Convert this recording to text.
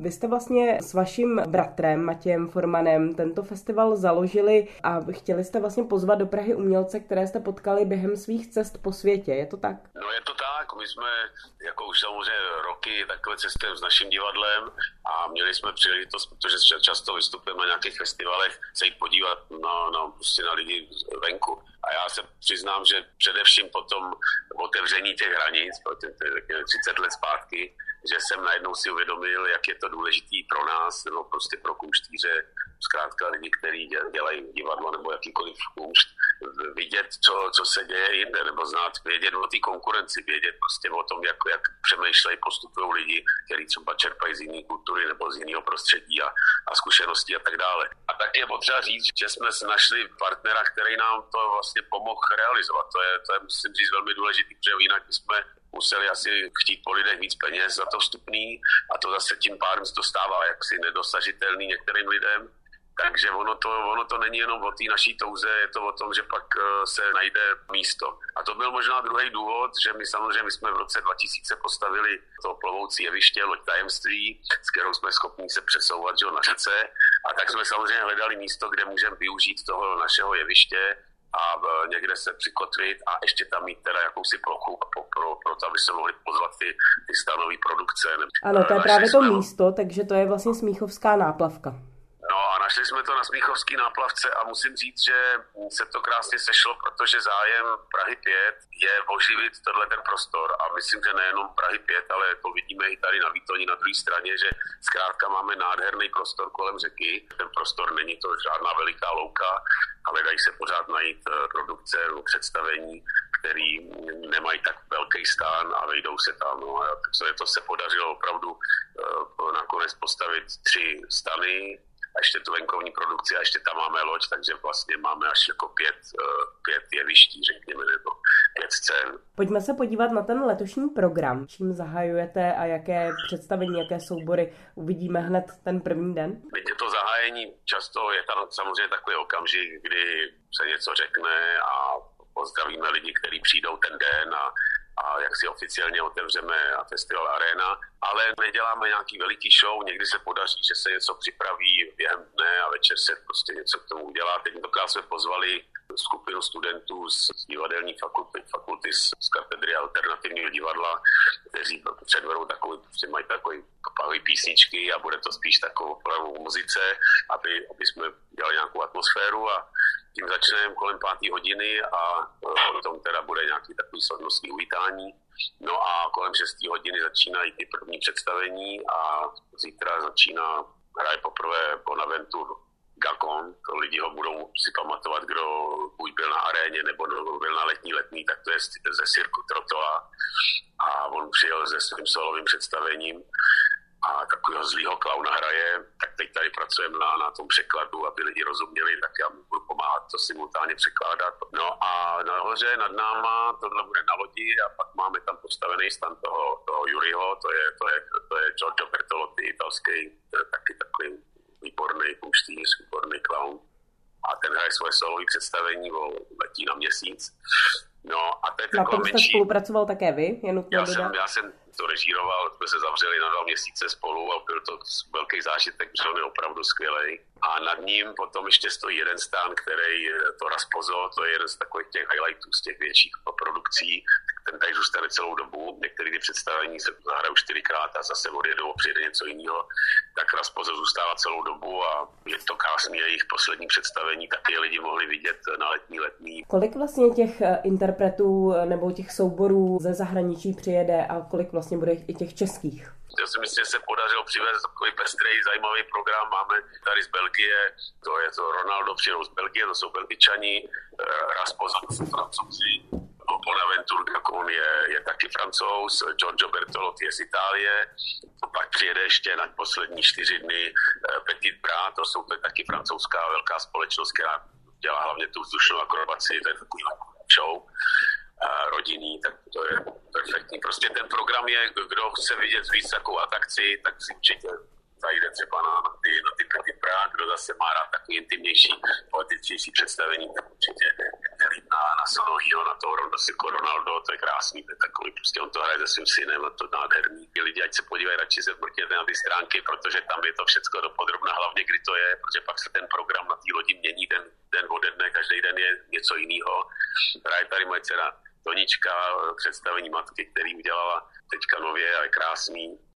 Vy jste vlastně s vaším bratrem Matějem Formanem tento festival založili a chtěli jste vlastně pozvat do Prahy umělce, které jste potkali během svých cest po světě. Je to tak? No je to tak. My jsme jako už samozřejmě roky takhle cestujeme s naším divadlem a měli jsme příležitost, protože často vystupujeme na nějakých festivalech, se jít podívat na, na, prostě na lidi venku. A já se přiznám, že především po tom otevření těch hranic, 30 let zpátky, že jsem najednou si uvědomil, jak je to důležitý pro nás, nebo prostě pro kumštíře, zkrátka lidi, kteří dělají divadlo nebo jakýkoliv kumšt, vidět, co, co se děje jinde, nebo znát, vědět o té konkurenci, vědět prostě o tom, jak, jak přemýšlejí, postupují lidi, kteří třeba čerpají z jiné kultury nebo z jiného prostředí a, a zkušeností a tak dále. A tak je potřeba říct, že jsme našli partnera, který nám to vlastně pomohl realizovat. To je, to je musím říct, velmi důležitý, protože jinak jsme museli asi chtít po lidech víc peněz za to vstupný a to zase tím pádem se to stává jaksi nedosažitelný některým lidem takže ono to, ono to není jenom o té naší touze, je to o tom, že pak eh, se najde místo. A to byl možná druhý důvod, že my samozřejmě my jsme v roce 2000 postavili to plovoucí jeviště, loď tajemství, s kterou jsme schopni se přesouvat že, na řece. A tak jsme samozřejmě hledali místo, kde můžeme využít toho našeho jeviště a eh, někde se přikotvit a ještě tam mít teda jakousi plochu pro, pro, pro to, aby se mohli pozvat ty, ty stanové produkce. Ano, to je právě to místo, takže to je vlastně Smíchovská náplavka. Našli jsme to na Smíchovský náplavce a musím říct, že se to krásně sešlo, protože zájem Prahy 5 je oživit tenhle ten prostor a myslím, že nejenom Prahy 5, ale to vidíme i tady na Výtoni na druhé straně, že zkrátka máme nádherný prostor kolem řeky. Ten prostor není to žádná veliká louka, ale dají se pořád najít eh, produkce nebo představení, který nemají tak velký stán a vejdou se tam. No a to se podařilo opravdu uh, nakonec postavit tři stany, ještě tu venkovní produkci a ještě tam máme loď, takže vlastně máme až jako pět, eh, pět jeviští, řekněme, nebo pět scén. Pojďme se podívat na ten letošní program. Čím zahajujete a jaké představení, jaké soubory uvidíme hned ten první den? Víte, to zahájení často je tam samozřejmě takový okamžik, kdy se něco řekne a pozdravíme lidi, kteří přijdou ten den a a jak si oficiálně otevřeme festival Arena, ale neděláme nějaký veliký show, někdy se podaří, že se něco připraví během dne a večer se prostě něco k tomu udělá. Tentokrát jsme pozvali skupinu studentů z divadelní fakulty, fakulty z, z katedry alternativního divadla, kteří předvedou takový, prostě mají takový písničky a bude to spíš takovou muzice, aby, aby jsme dělali nějakou atmosféru a tím začneme kolem páté hodiny a potom teda bude nějaký takový slavnostní uvítání. No a kolem 6 hodiny začínají ty první představení a zítra začíná, hraje poprvé Bonaventur Gakon, to lidi ho budou si pamatovat, kdo buď byl na aréně nebo byl na letní letní, tak to je ze Cirku Trotoa a on přijel se svým solovým představením a takového zlýho klauna hraje, tak teď tady pracujeme tom překladu, aby lidi rozuměli, tak já mu budu pomáhat to simultánně překládat. No a nahoře nad náma tohle bude na lodi a pak máme tam postavený stan toho, toho Juriho, to je, to je, to je Giorgio Bertolotti, italský, to je taky takový výborný kumštýř, výborný clown. A ten hraje svoje solové představení, letí na měsíc. No a to je Na tom jste spolupracoval také vy, je já jsem, já jsem to režíroval, jsme se zavřeli na dva měsíce spolu a byl to velký zážitek, protože on je opravdu skvělý. A nad ním potom ještě stojí jeden stán, který to Raspozo, to je jeden z takových těch highlightů z těch větších produkcí, ten tady zůstane celou dobu. Některé ty představení se zahrajou čtyřikrát a zase odjedou a přijde něco jiného. Tak Raspozo zůstává celou dobu a je to krásné jejich poslední představení, taky lidi mohli vidět na letní letní. Kolik vlastně těch eh, interpretů eh, nebo těch souborů ze zahraničí přijede a kolik vlastně bude i těch českých? Já si myslím, že se podařilo přivést takový pestrý, zajímavý program. Máme tady z Belgie, to je to Ronaldo přijel z Belgie, to jsou Belgičani, eh, jsou francouzi, Bonaventure Gacon je, je taky francouz, Giorgio Bertolotti je z Itálie, pak přijede ještě na poslední čtyři dny eh, Petit Bras, to jsou to taky francouzská velká společnost, která dělá hlavně tu vzdušnou akrobaci, to je takový show eh, rodinný, tak to je perfektní. Prostě ten program je, kdo chce vidět víc takovou atrakci, tak si určitě zajde třeba na, na ty, na ty Petit Bras, kdo zase má rád takový intimnější, poetičtější představení, tak určitě na, na Sonohýho, na toho Rondosico Ronaldo, to je krásný, to je takový, prostě on to hraje se svým synem a to nádherný. Ty lidi, ať se podívají radši se na ty stránky, protože tam je to všechno dopodrobná, hlavně kdy to je, protože pak se ten program na té lodi mění den, den ode dne, každý den je něco jiného. Hraje tady moje dcera Tonička, představení matky, který udělala teďka nově a je krásný